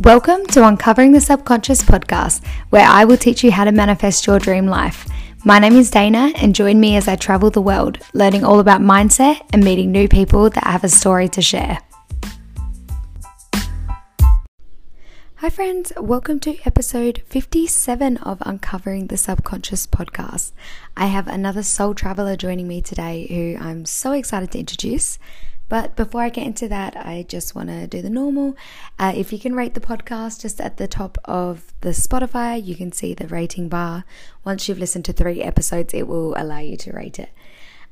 Welcome to Uncovering the Subconscious podcast, where I will teach you how to manifest your dream life. My name is Dana, and join me as I travel the world, learning all about mindset and meeting new people that have a story to share. Hi, friends, welcome to episode 57 of Uncovering the Subconscious podcast. I have another soul traveler joining me today who I'm so excited to introduce. But before I get into that, I just want to do the normal. Uh, if you can rate the podcast just at the top of the Spotify, you can see the rating bar. Once you've listened to three episodes, it will allow you to rate it.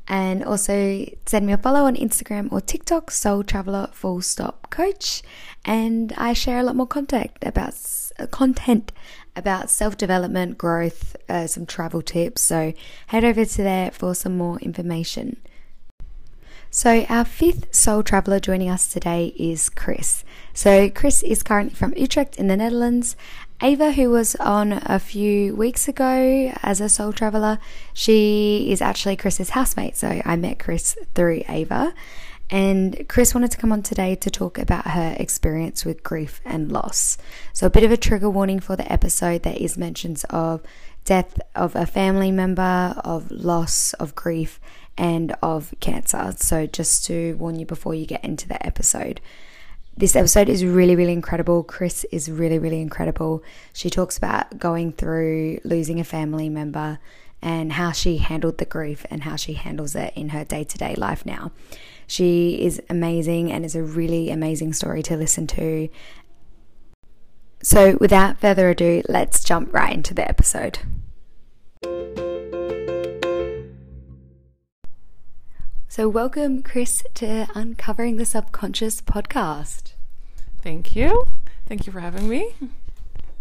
And also send me a follow on Instagram or TikTok, Soul Traveler Full Stop Coach. And I share a lot more content about uh, content about self development, growth, uh, some travel tips. So head over to there for some more information. So, our fifth soul traveler joining us today is Chris. So, Chris is currently from Utrecht in the Netherlands. Ava, who was on a few weeks ago as a soul traveler, she is actually Chris's housemate. So, I met Chris through Ava. And Chris wanted to come on today to talk about her experience with grief and loss. So, a bit of a trigger warning for the episode there is mentions of death of a family member, of loss, of grief, and of cancer. So, just to warn you before you get into the episode. This episode is really, really incredible. Chris is really, really incredible. She talks about going through losing a family member and how she handled the grief and how she handles it in her day to day life now. She is amazing and is a really amazing story to listen to. So, without further ado, let's jump right into the episode. So, welcome, Chris, to Uncovering the Subconscious podcast. Thank you. Thank you for having me.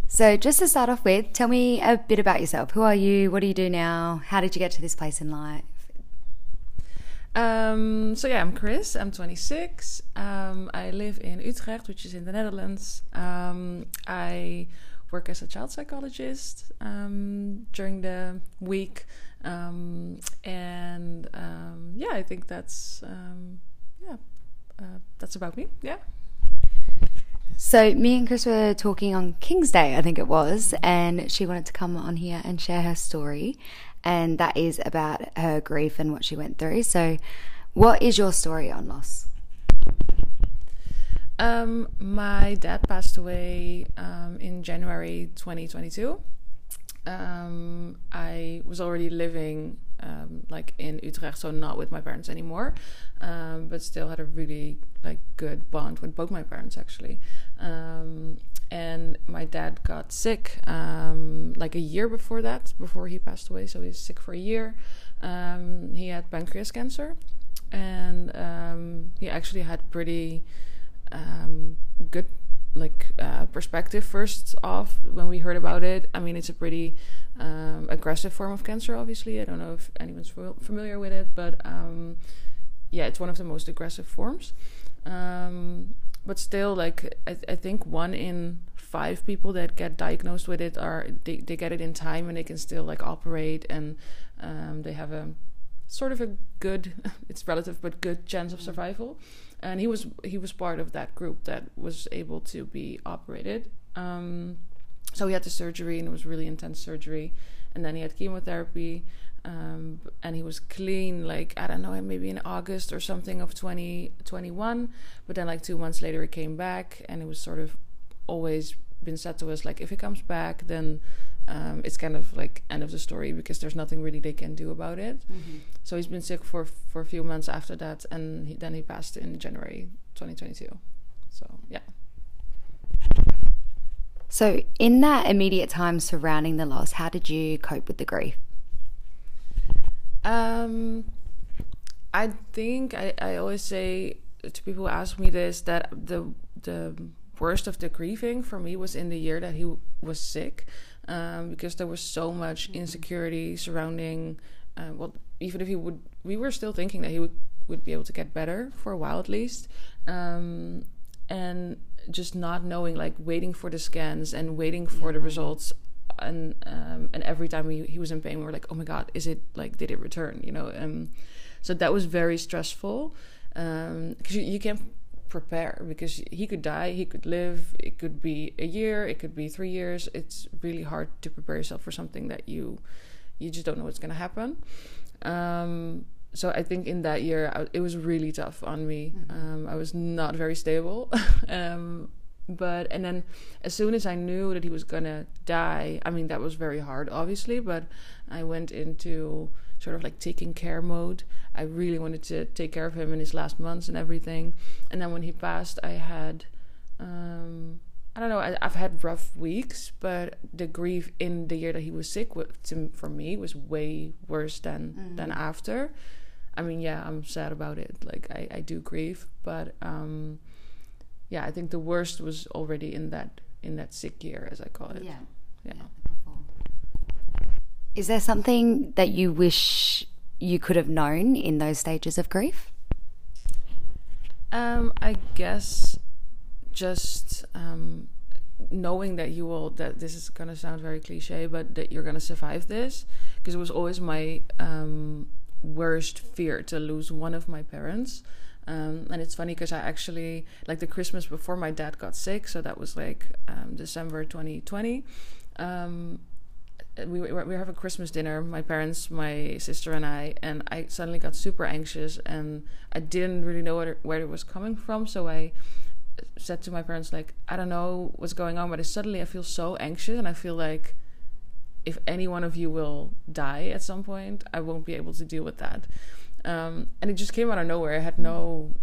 So, just to start off with, tell me a bit about yourself. Who are you? What do you do now? How did you get to this place in life? Um, so yeah, I'm Chris. I'm 26. Um, I live in Utrecht, which is in the Netherlands. Um, I work as a child psychologist um, during the week. Um, and um, yeah, I think that's um, yeah, uh, that's about me. Yeah. So me and Chris were talking on King's Day, I think it was, and she wanted to come on here and share her story, and that is about her grief and what she went through. So, what is your story on loss? Um, my dad passed away um, in January 2022 um, I was already living um, like in Utrecht, so not with my parents anymore, um, but still had a really like good bond with both my parents actually. Um, and my dad got sick um, like a year before that, before he passed away. So he was sick for a year. Um, he had pancreas cancer, and he actually had pretty good like uh, perspective first off when we heard about it. I mean it's a pretty um, aggressive form of cancer obviously. I don't know if anyone's familiar with it but um, yeah it's one of the most aggressive forms. Um, but still like I, I, think one in five people that get diagnosed with it are they, they get it in time and they can still like operate and um, they have a sort of a good it's relative but good chance of survival and he was he was part of that group that was able to be operated. Um, so he had the surgery, and it was really intense surgery, and then he had chemotherapy, um, and he was clean. Like I don't know, maybe in August or something of 2021. but then like two months later, he came back, and it was sort of always been said to us like if he comes back, then um, it's kind of like end of the story because there's nothing really they can do about it. Mm-hmm. So he's been sick for for a few months after that, and he, then he passed in January 2022. So yeah. So in that immediate time surrounding the loss, how did you cope with the grief? Um, I think I, I always say to people who ask me this that the the worst of the grieving for me was in the year that he w- was sick um, because there was so much mm-hmm. insecurity surrounding. Uh, well, even if he would, we were still thinking that he would would be able to get better for a while at least, um, and just not knowing, like waiting for the scans and waiting for the results, and um, and every time he, he was in pain, we were like, oh my god, is it like did it return? You know, um, so that was very stressful because um, you, you can't prepare because he could die, he could live, it could be a year, it could be three years. It's really hard to prepare yourself for something that you you just don't know what's going to happen. Um, so I think in that year I, it was really tough on me. Mm-hmm. Um, I was not very stable. um, but and then as soon as I knew that he was gonna die, I mean that was very hard, obviously. But I went into sort of like taking care mode. I really wanted to take care of him in his last months and everything. And then when he passed, I had, um, I don't know, I, have had rough weeks, but the grief in the year that he was sick to, for me was way worse than mm. than after. I mean, yeah, I'm sad about it. Like I, I do grieve, but um, yeah, I think the worst was already in that in that sick year, as I call it. Yeah. Yeah. yeah is there something that you wish you could have known in those stages of grief? Um, I guess just um, knowing that you will that this is gonna sound very cliche, but that you're gonna survive this because it was always my um, worst fear to lose one of my parents. Um, and it's funny because I actually like the Christmas before my dad got sick, so that was like um, December 2020. Um, we we were having Christmas dinner, my parents, my sister, and I, and I suddenly got super anxious, and I didn't really know where where it was coming from. So I said to my parents, like, I don't know what's going on, but I, suddenly I feel so anxious, and I feel like if any one of you will die at some point, I won't be able to deal with that. Um, and it just came out of nowhere. I had no,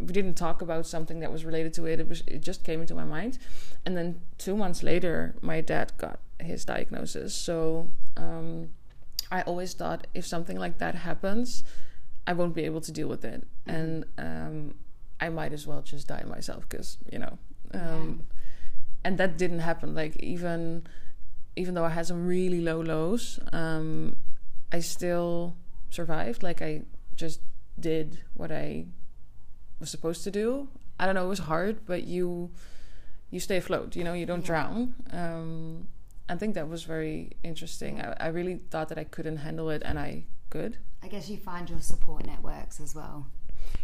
we didn't talk about something that was related to it. It was, it just came into my mind. And then two months later, my dad got his diagnosis. So um, I always thought if something like that happens, I won't be able to deal with it, mm-hmm. and um, I might as well just die myself because you know. Um, yeah. And that didn't happen. Like even even though I had some really low lows, um, I still survived. Like I just did what I was supposed to do. I don't know. It was hard, but you you stay afloat. You know, you don't yeah. drown. Um, I think that was very interesting. I, I really thought that I couldn't handle it, and I could. I guess you find your support networks as well.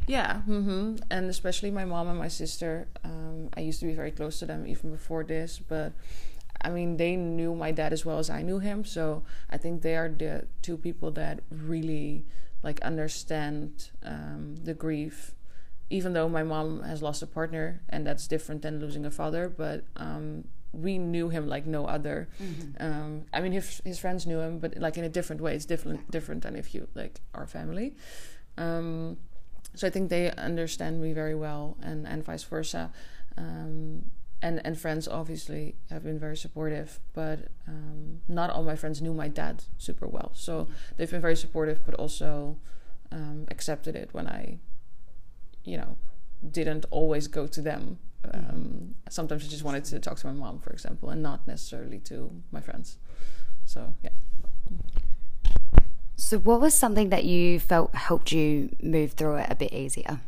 Yeah, mm-hmm. and especially my mom and my sister. Um, I used to be very close to them even before this, but I mean, they knew my dad as well as I knew him. So I think they are the two people that really like understand um, the grief. Even though my mom has lost a partner, and that's different than losing a father, but um, we knew him like no other. Mm-hmm. Um, I mean, his his friends knew him, but like in a different way. It's different different than if you like our family. Um, so I think they understand me very well, and and vice versa. Um, and and friends obviously have been very supportive, but um, not all my friends knew my dad super well. So mm-hmm. they've been very supportive, but also um, accepted it when I, you know, didn't always go to them um, sometimes I just wanted to talk to my mom, for example, and not necessarily to my friends. So yeah. So, what was something that you felt helped you move through it a bit easier?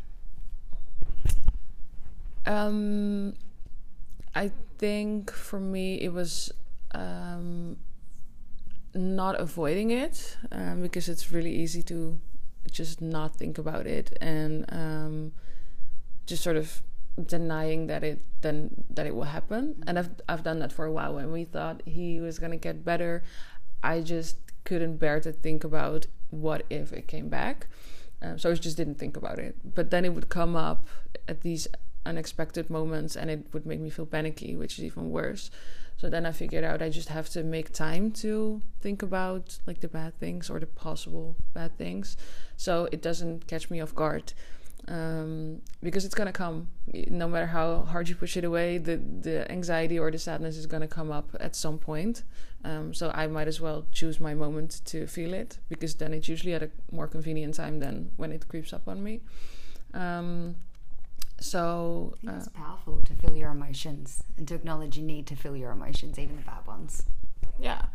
Um, I think for me it was um, not avoiding it um, because it's really easy to just not think about it and um, just sort of denying that it then that it will happen. And I've I've done that for a while when we thought he was going to get better. I just couldn't bear to think about what if it came back. Um, so I just didn't think about it. But then it would come up at these unexpected moments and it would make me feel panicky which is even worse. So then I figured out I just have to make time to think about like the bad things or the possible bad things. So it doesn't catch me off guard um, because it's gonna come. No matter how hard you push it away, the the anxiety or the sadness is gonna come up at some point. Um, so I might as well choose my moment to feel it because then it's usually at a more convenient time than when it creeps up on me. Um, so uh, it's powerful to feel your emotions and to acknowledge you need to feel your emotions, even the bad ones. Yeah,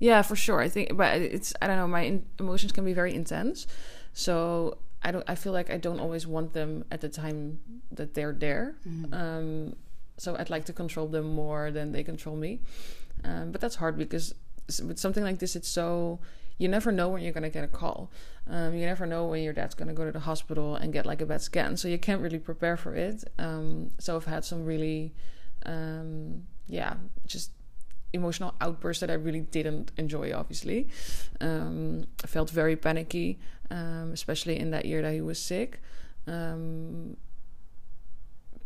yeah, for sure. I think, but it's I don't know. My in- emotions can be very intense, so I don't. I feel like I don't always want them at the time that they're there. Mm-hmm. Um, so I'd like to control them more than they control me. Um, but that's hard because with something like this, it's so you never know when you're going to get a call. Um, you never know when your dad's going to go to the hospital and get like a bad scan. So you can't really prepare for it. Um, so I've had some really, um, yeah, just emotional outbursts that I really didn't enjoy, obviously. Um, I felt very panicky, um, especially in that year that he was sick. Um,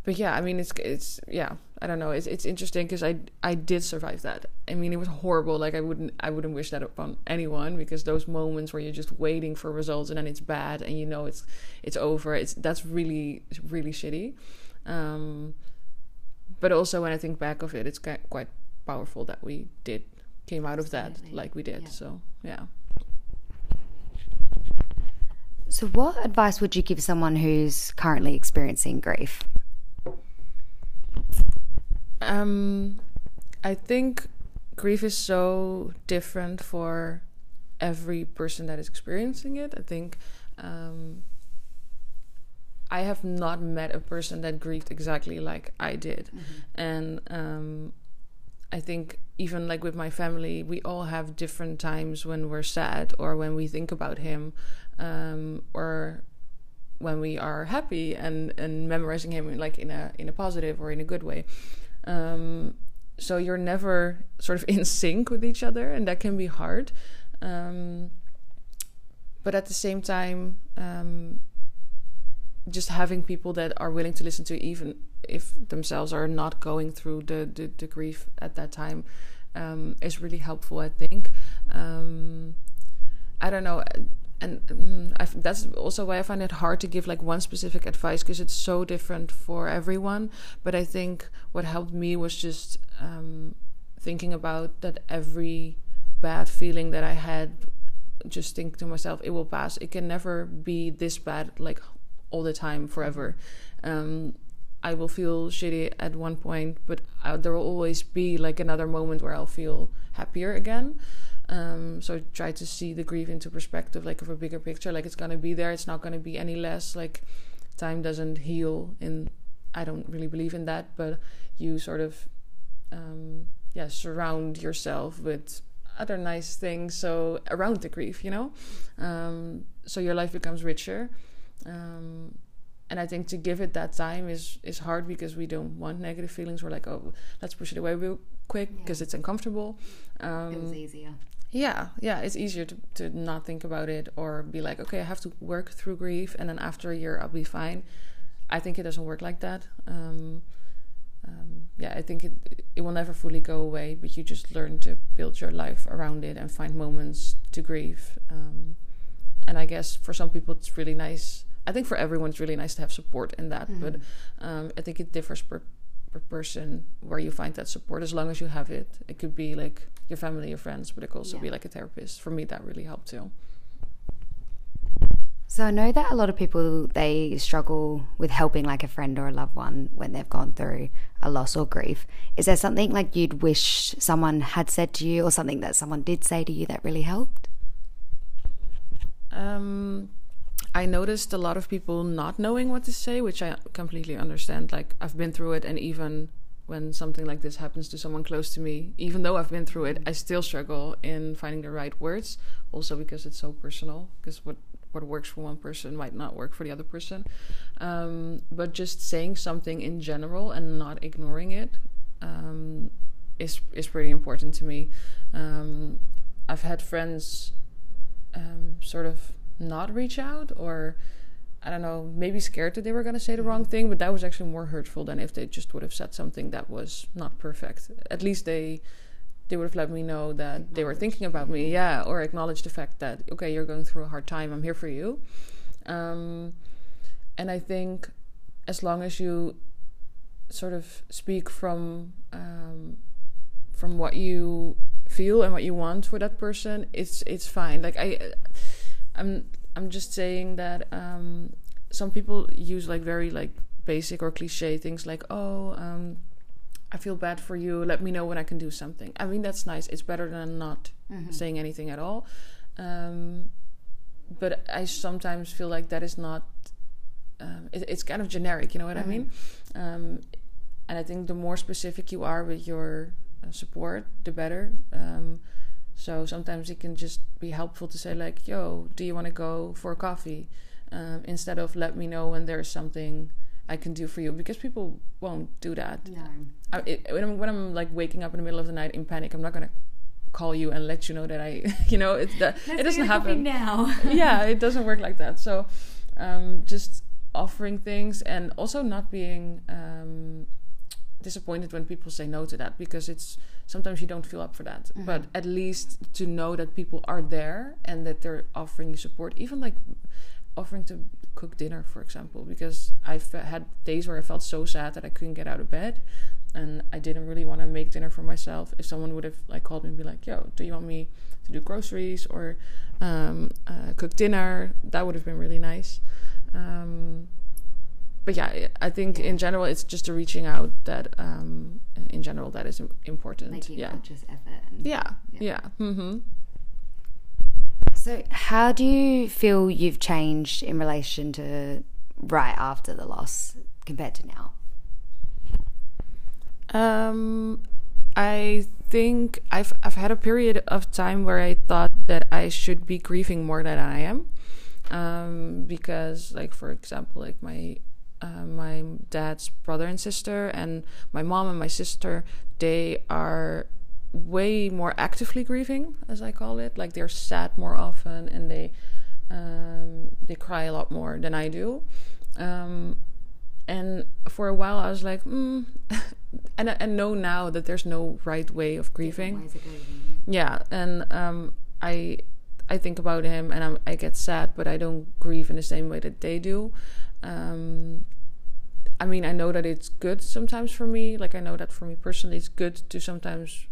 but yeah, I mean, it's it's yeah, I don't know. It's it's interesting because I I did survive that. I mean, it was horrible. Like I wouldn't I wouldn't wish that upon anyone because those moments where you're just waiting for results and then it's bad and you know it's it's over. It's that's really really shitty. Um, but also when I think back of it, it's quite powerful that we did came out of that like we did. Yeah. So yeah. So, what advice would you give someone who's currently experiencing grief? Um, I think grief is so different for every person that is experiencing it. I think um, I have not met a person that grieved exactly like I did, mm-hmm. and um, I think even like with my family, we all have different times when we're sad or when we think about him, um, or when we are happy and and memorizing him like in a in a positive or in a good way. Um, so you're never sort of in sync with each other, and that can be hard. Um, but at the same time, um, just having people that are willing to listen to, even if themselves are not going through the the, the grief at that time, um, is really helpful. I think. Um, I don't know and mm, that's also why I find it hard to give like one specific advice because it's so different for everyone. But I think what helped me was just um, thinking about that every bad feeling that I had, just think to myself, it will pass. It can never be this bad like all the time forever. Um, I will feel shitty at one point, but uh, there will always be like another moment where I'll feel happier again. Um, so try to see the grief into perspective, like of a bigger picture. Like it's gonna be there. It's not gonna be any less. Like time doesn't heal. In I don't really believe in that, but you sort of um, yeah surround yourself with other nice things. So around the grief, you know, um, so your life becomes richer. Um, and I think to give it that time is is hard because we don't want negative feelings. We're like, oh, let's push it away real quick because yeah. it's uncomfortable. Um, it was easier yeah yeah it's easier to, to not think about it or be like okay i have to work through grief and then after a year i'll be fine i think it doesn't work like that um, um, yeah i think it, it will never fully go away but you just learn to build your life around it and find moments to grieve um, and i guess for some people it's really nice i think for everyone it's really nice to have support in that mm-hmm. but um, i think it differs per, per person where you find that support as long as you have it it could be like your family, your friends, but it could also yeah. be like a therapist. For me, that really helped too. So I know that a lot of people they struggle with helping like a friend or a loved one when they've gone through a loss or grief. Is there something like you'd wish someone had said to you or something that someone did say to you that really helped? Um I noticed a lot of people not knowing what to say, which I completely understand. Like I've been through it and even when something like this happens to someone close to me, even though I've been through it, I still struggle in finding the right words. Also because it's so personal, because what what works for one person might not work for the other person. Um, but just saying something in general and not ignoring it um, is is pretty important to me. Um, I've had friends um, sort of not reach out or I don't know, maybe scared that they were going to say the wrong mm-hmm. thing, but that was actually more hurtful than if they just would have said something that was not perfect. At least they they would have let me know that they were thinking about me, yeah, or acknowledge the fact that okay, you're going through a hard time, I'm here for you. Um, and I think as long as you sort of speak from um, from what you feel and what you want for that person, it's it's fine. Like I, I'm I'm just saying that um, some people use like very like basic or cliche things like oh um, I feel bad for you. Let me know when I can do something. I mean that's nice. It's better than not mm-hmm. saying anything at all. Um, but I sometimes feel like that is not. Um, it, it's kind of generic. You know what mm-hmm. I mean? Um, and I think the more specific you are with your uh, support, the better. So sometimes it can just be helpful to say like, "Yo, do you want to go for coffee?" Um, instead of let me know when there's something I can do for you, because people won't do that. No. I, it, when, I'm, when I'm like waking up in the middle of the night in panic, I'm not gonna call you and let you know that I, you know, it's that it doesn't happen now. yeah, it doesn't work like that. So um, just offering things and also not being um, disappointed when people say no to that because it's sometimes you don't feel up for that. Mm-hmm. But at least to know that people are there and that they're offering you support, even like offering to cook dinner, for example, because I've had days where I felt so sad that I couldn't get out of bed and I didn't really want to make dinner for myself. If someone would have like called me and be like, "Yo, do you want me to do groceries or um, uh, cook dinner?" That would have been really nice. Um, but yeah, I think in general it's just a reaching out that um, in general that is important. Making yeah. conscious effort. And, yeah, yeah, hmm So, how do you feel you've changed in relation to right after the loss compared to now? Um, I think I've I've had a period of time where I thought that I should be grieving more than I am, um, because like for example, like my uh, my dad's brother and sister and my mom and my sister, they are way more actively grieving, as I call it. Like they're sad more often and they um, they cry a lot more than I do. Um, and for a while, I was like, mm. and I, I know now that there's no right way of grieving. Of grieving, Yeah, and um, I I think about him and I'm, I get sad, but I don't grieve in the same way that they do. Um, I mean, I know that it's good sometimes for me. Like I know that for me personally, it's good to sometimes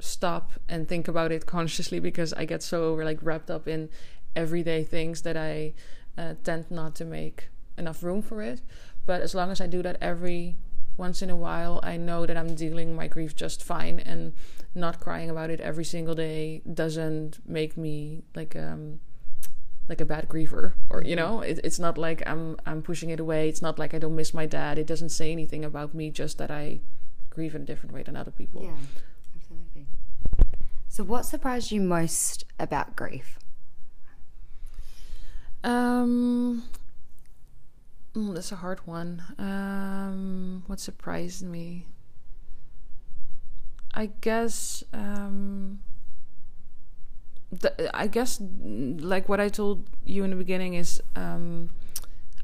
stop and think about it consciously because I get so like wrapped up in everyday things that I uh, tend not to make enough room for it. But as long as I do that every once in a while, I know that I'm dealing my grief just fine, and not crying about it every single day doesn't make me like um like a bad griever, or you know, it, it's not like I'm I'm pushing it away. It's not like I don't miss my dad. It doesn't say anything about me, just that I grieve in a different way than other people. Yeah, absolutely. So, what surprised you most about grief? Um, mm, that's a hard one. Um, what surprised me? I guess. Um, I guess, like what I told you in the beginning is, um,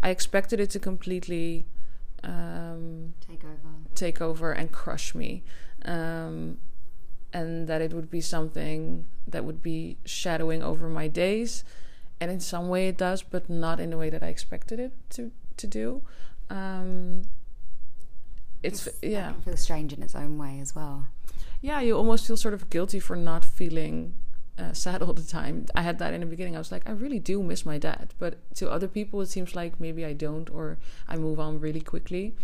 I expected it to completely um, Take over. take over and crush me. Um, and that it would be something that would be shadowing over my days. And in some way it does, but not in the way that I expected it to, to do. Um, it's, That yeah. can feel strange in its own way as well. Yeah, you almost feel sort of guilty for not feeling uh, sad all the time. I had that in the beginning. I was like, I really do miss my dad. But to other people, it seems like maybe I don't, or I move on really quickly.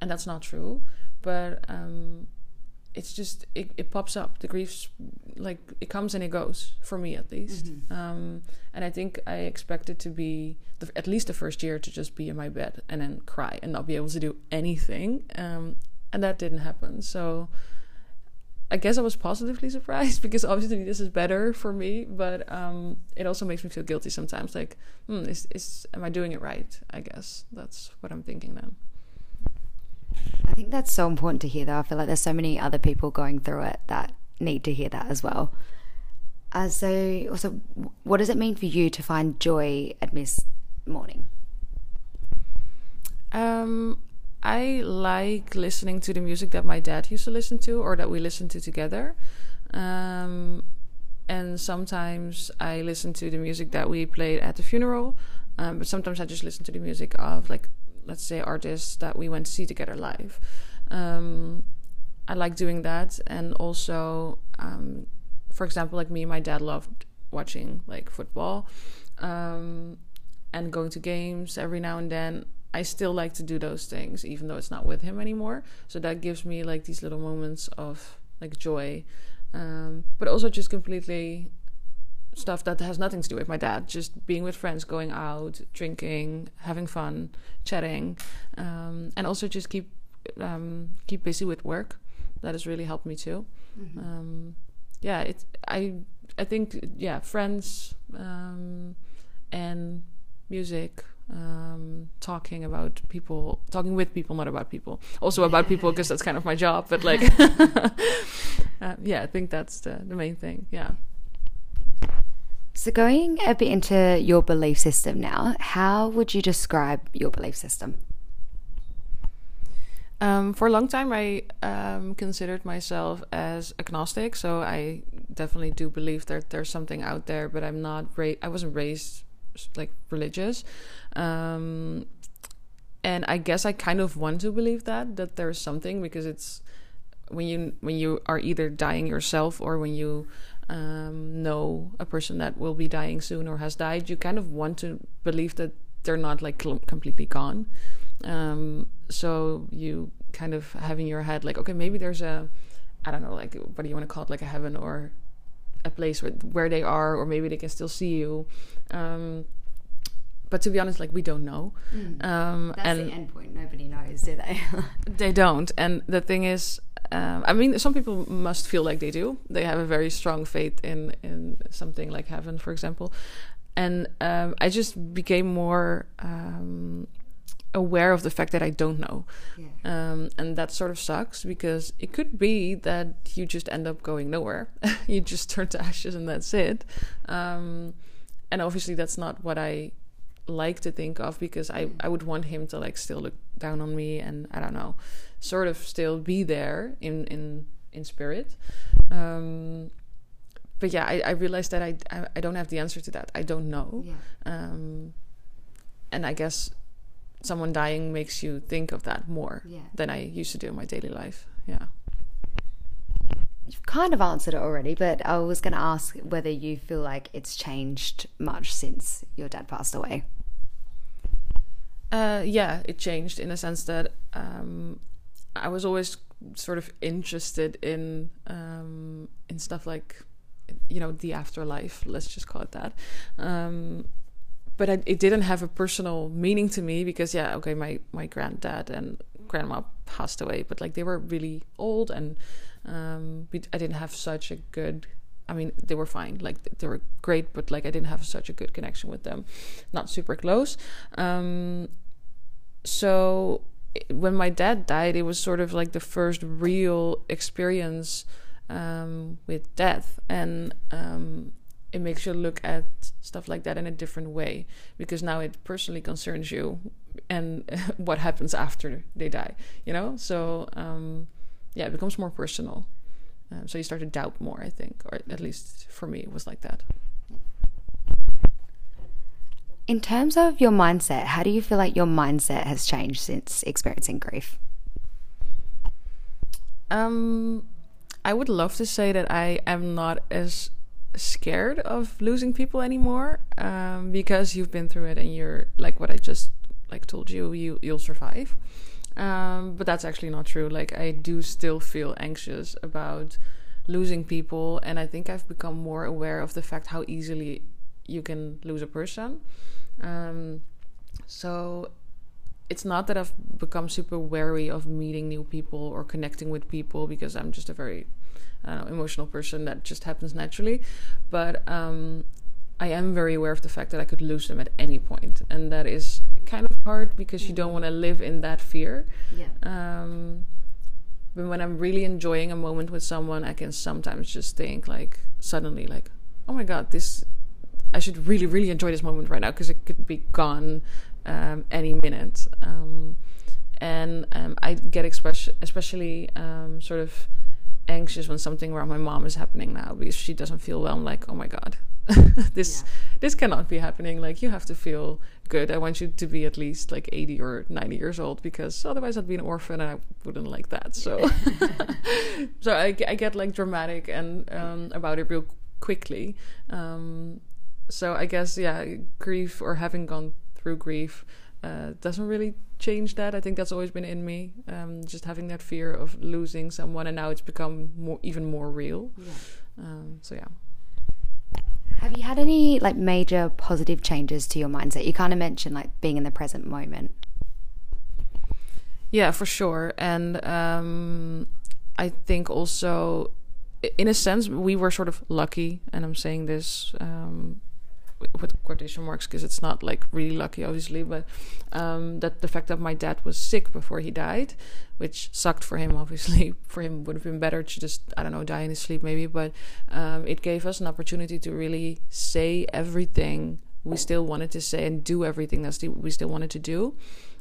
And that's not true. But um, it's just, it, it pops up. The grief's like, it comes and it goes, for me at least. Um, and I think I expect it to be, the, at least the first year, to just be in my bed and then cry and not be able to do anything. Um, and that didn't happen. So I guess I was positively surprised because obviously this is better for me, but um, it also makes me feel guilty sometimes. Like, hmm, is, is am I doing it right? I guess that's what I'm thinking then. I think that's so important to hear, though. I feel like there's so many other people going through it that need to hear that as well. Uh, so, also, what does it mean for you to find joy at Miss Morning? Um, I like listening to the music that my dad used to listen to or that we listened to together. Um, and sometimes I listen to the music that we played at the funeral. Um, but sometimes I just listen to the music of, like, let's say, artists that we went to see together live. Um, I like doing that. And also, um, for example, like me, my dad loved watching like football um, and going to games every now and then. I still like to do those things, even though it's not with him anymore. So that gives me like these little moments of like joy, um, but also just completely stuff that has nothing to do with my dad. Just being with friends, going out, drinking, having fun, chatting, um, and also just keep um, keep busy with work. That has really helped me too. Um, yeah, it I I think yeah, friends um, and music um, talking about people, talking with people, not about people. Also about people because that's kind of my job. But like, uh, yeah, I think that's the the main thing. Yeah. So, going a bit into your belief system now, how would you describe your belief system? Um, for a long time, I um, considered myself as agnostic, so I definitely do believe that there's something out there, but I'm not. Ra- I wasn't raised like religious, um, and I guess I kind of want to believe that that there's something because it's when you when you are either dying yourself or when you um, know a person that will be dying soon or has died, you kind of want to believe that they're not like completely gone. Um, so you kind of have in your head like, okay, maybe there's a, I don't know, like what do you want to call it, like a heaven or a place where where they are, or maybe they can still see you. Um, but to be honest, like we don't know. Mm. Um, That's and the end point. Nobody knows, do they? they don't. And the thing is, um, I mean, some people must feel like they do. They have a very strong faith in in something like heaven, for example. And um, I just became more um, aware of the fact that I don't know. Yeah. Um, and that sort of sucks because it could be that you just end up going nowhere. you just turn to ashes and that's it. Um, and obviously, that's not what I like to think of because I, I would want him to like still look down on me and I don't know, sort of still be there in, in, in spirit. Um, but yeah, I, I realized that I, I, I don't have the answer to that. I don't know. Yeah. Um, and I guess someone dying makes you think of that more yeah. than I used to do in my daily life. Yeah. You've kind of answered it already, but I was going to ask whether you feel like it's changed much since your dad passed away. Uh, yeah, it changed in a sense that um, I was always sort of interested in um, in stuff like you know the afterlife. Let's just call it that. Um, but I, it didn't have a personal meaning to me because yeah okay my my granddad and grandma passed away but like they were really old and um, I didn't have such a good I mean they were fine like they were great but like I didn't have such a good connection with them. Not super close. Um, so when my dad died it was sort of like the first real experience um, with death. And um, it makes you look at stuff like that in a different way because now it personally concerns you and what happens after they die you know? So um, yeah it becomes more personal. Um, so you start to doubt more i think or at least for me it was like that. In terms of your mindset how do you feel like your mindset has changed since experiencing grief? Um i would love to say that i am not as scared of losing people anymore um, because you've been through it and you're like what I just like told you you you'll survive. Um, but that's actually not true. Like I do still feel anxious about losing people, and I think I've become more aware of the fact how easily you can lose a person. Um, so it's not that I've become super wary of meeting new people or connecting with people because I'm just a very know, emotional person that just happens naturally. But um, I am very aware of the fact that I could lose them at any point, and that is kind of hard because mm-hmm. you don't mm. want to live in that fear. Yeah. Um, but when I'm really enjoying a moment with someone, I can sometimes just think like suddenly like, oh my god, this I should really really enjoy this moment right now because it could be gone um, any minute. Um, and um, I get express especially um, sort of anxious when something around my mom is happening now because she doesn't feel well. I'm like, oh my god, this yeah. this cannot be happening. Like you have to feel good. I want you to be at least like 80 or 90 years old because otherwise I'd be an orphan and I wouldn't like that. So so I, I get like dramatic and um, about it real quickly. Um, so I guess yeah, grief or having gone through grief uh, doesn't really change that. I think that's always been in me, um, just having that fear of losing someone, and now it's become more, even more real. Yeah. Um, so yeah. Have you had any like major positive changes to your mindset? You kind of mentioned like being in the present moment. Yeah, for sure, and um, I think also in a sense, we were sort of lucky, and I'm saying this um, with quotation marks because it's not like really lucky, obviously, but um, that the fact that my dad was sick before he died, which sucked for him, obviously, for him would have been better to just, I don't know, die in his sleep maybe, but um, it gave us an opportunity to really say everything we still wanted to say and do everything that we still wanted to do.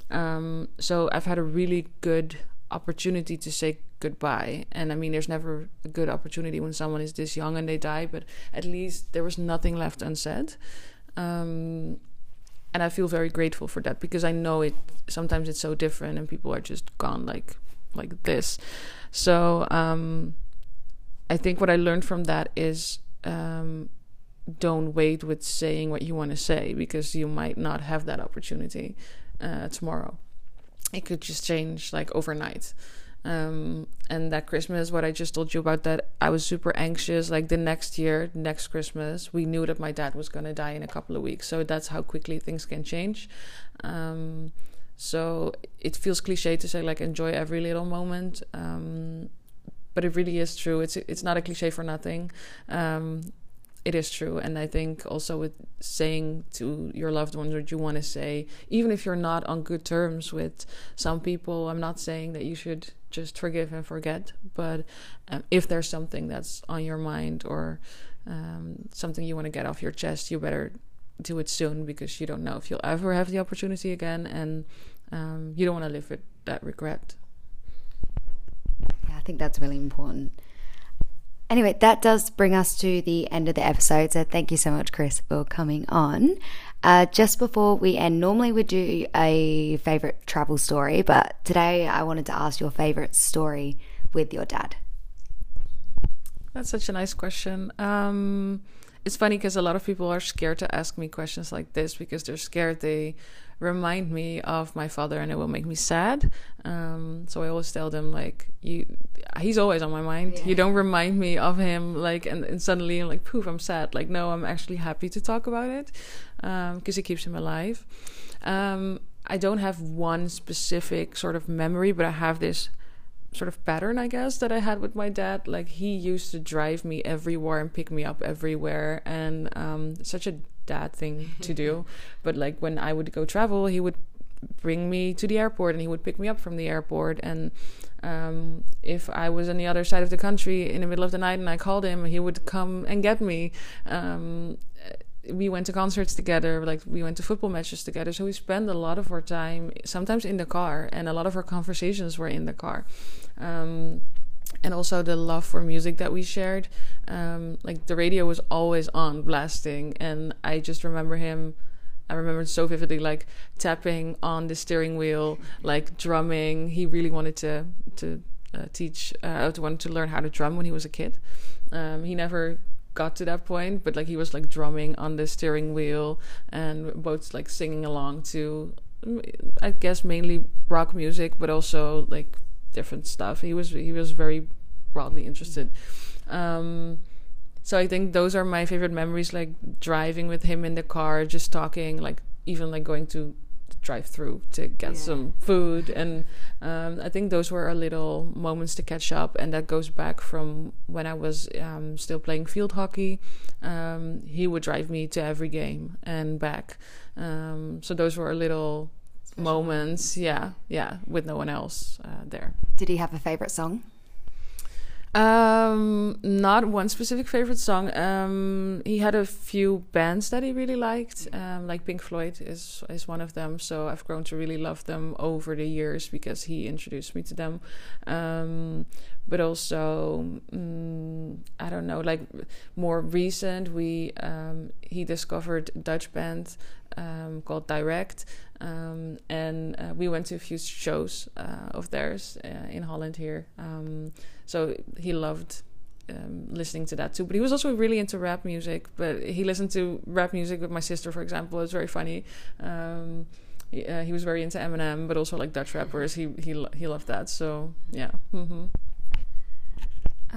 Um, so I've had a really good opportunity to say goodbye. And I mean, there's never a good opportunity when someone is this young and they die, but at least there was nothing left unsaid. Um, and I feel very grateful for that because I know it. Sometimes it's so different, and people are just gone like like this. So um, I think what I learned from that is um, don't wait with saying what you want to say because you might not have that opportunity uh, tomorrow it could just change like overnight. Um, and that Christmas, what I just told you about that, I was super anxious. Like the next year, next Christmas, we knew that my dad was going to die in a couple of weeks. So that's how quickly things can change. Um, so it feels cliche to say like enjoy every little moment. Um, but it really is true. It's it's not a cliche for nothing. Um, it is true. And I think also with saying to your loved ones what you want to say, even if you're not on good terms with some people, I'm not saying that you should just forgive and forget. But um, if there's something that's on your mind or um, something you want to get off your chest, you better do it soon because you don't know if you'll ever have the opportunity again. And um, you don't want to live with that regret. Yeah, I think that's really important. Anyway, that does bring us to the end of the episode. So thank you so much, Chris, for coming on. Uh, just before we end, normally we do a favorite travel story, but today I wanted to ask your favorite story with your dad. That's such a nice question. Um, it's funny because a lot of people are scared to ask me questions like this because they're scared they remind me of my father and it will make me sad. Um, so I always tell them like you he's always on my mind. Yeah. You don't remind me of him like and, and suddenly I'm like poof I'm sad. Like no, I'm actually happy to talk about it because um, it keeps him alive. Um, I don't have one specific sort of memory, but I have this sort of pattern, I guess, that I had with my dad. Like he used to drive me everywhere and pick me up everywhere, and um, such a dad thing to do. but like when I would go travel, he would bring me to the airport and he would pick me up from the airport. And um, if I was on the other side of the country in the middle of the night and I called him, he would come and get me. Um, we went to concerts together, like we went to football matches together. So we spent a lot of our time, sometimes in the car, and a lot of our conversations were in the car. Um, and also the love for music that we shared. Um, like the radio was always on, blasting, and I just remember him. I remember so vividly, like tapping on the steering wheel, like drumming. He really wanted to to uh, teach, uh, wanted to learn how to drum when he was a kid. Um, he never got to that point, but like he was like drumming on the steering wheel and both like singing along to, I guess mainly rock music, but also like different stuff. He was he was very broadly interested. Um, so I think those are my favorite memories, like driving with him in the car, just talking, like even like going to drive through to get yeah. some food and um, i think those were our little moments to catch up and that goes back from when i was um, still playing field hockey um, he would drive me to every game and back um, so those were our little moments. Yeah, yeah, with no one else uh, there. Did he have a favorite song? Um, not one specific favorite song. Um, he had a few bands that he really liked. Um, like Pink Floyd is is one of them. So I've grown to really love them over the years because he introduced me to them. Um, but also, mm, I don't know, like more recent, we um, he discovered Dutch band um, called DI-RECT, um, and uh, we went to a few shows uh, of theirs uh, in Holland here. Um, so he loved um, listening to that too. But he was also really into rap music. But he listened to rap music with my sister, for example. It's very funny. Um, he, uh, he, was very into Eminem, but also like Dutch rappers. He he he loved that. So yeah. Mm-hmm.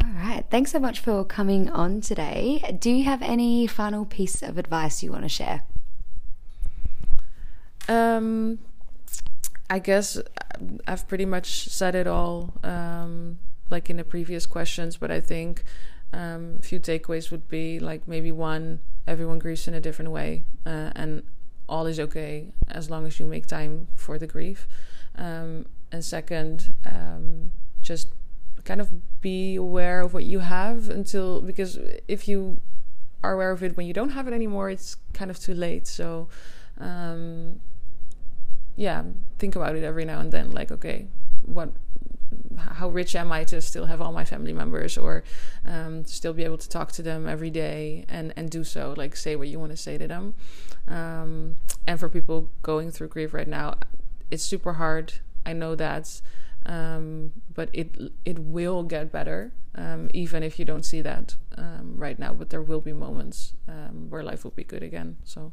All right. Thanks so much for coming on today. Do you have any final piece of advice you want to share? Um, I guess I've pretty much said it all. Um, like in the previous questions, but I think um, a few takeaways would be like maybe one, everyone grieves in a different way, uh, and all is okay as long as you make time for the grief. Um, and second, um, just kind of be aware of what you have until because if you are aware of it when you don't have it anymore, it's kind of too late. So, um, yeah, think about it every now and then. Like, okay, what, how rich am I to still have all my family members, or um, still be able to talk to them every day and and do so, like say what you want to say to them. Um, and for people going through grief right now, it's super hard. I know that. Um, but it it will get better um, even if you don't see that um, right now. But there will be moments um, where life will be good again. So.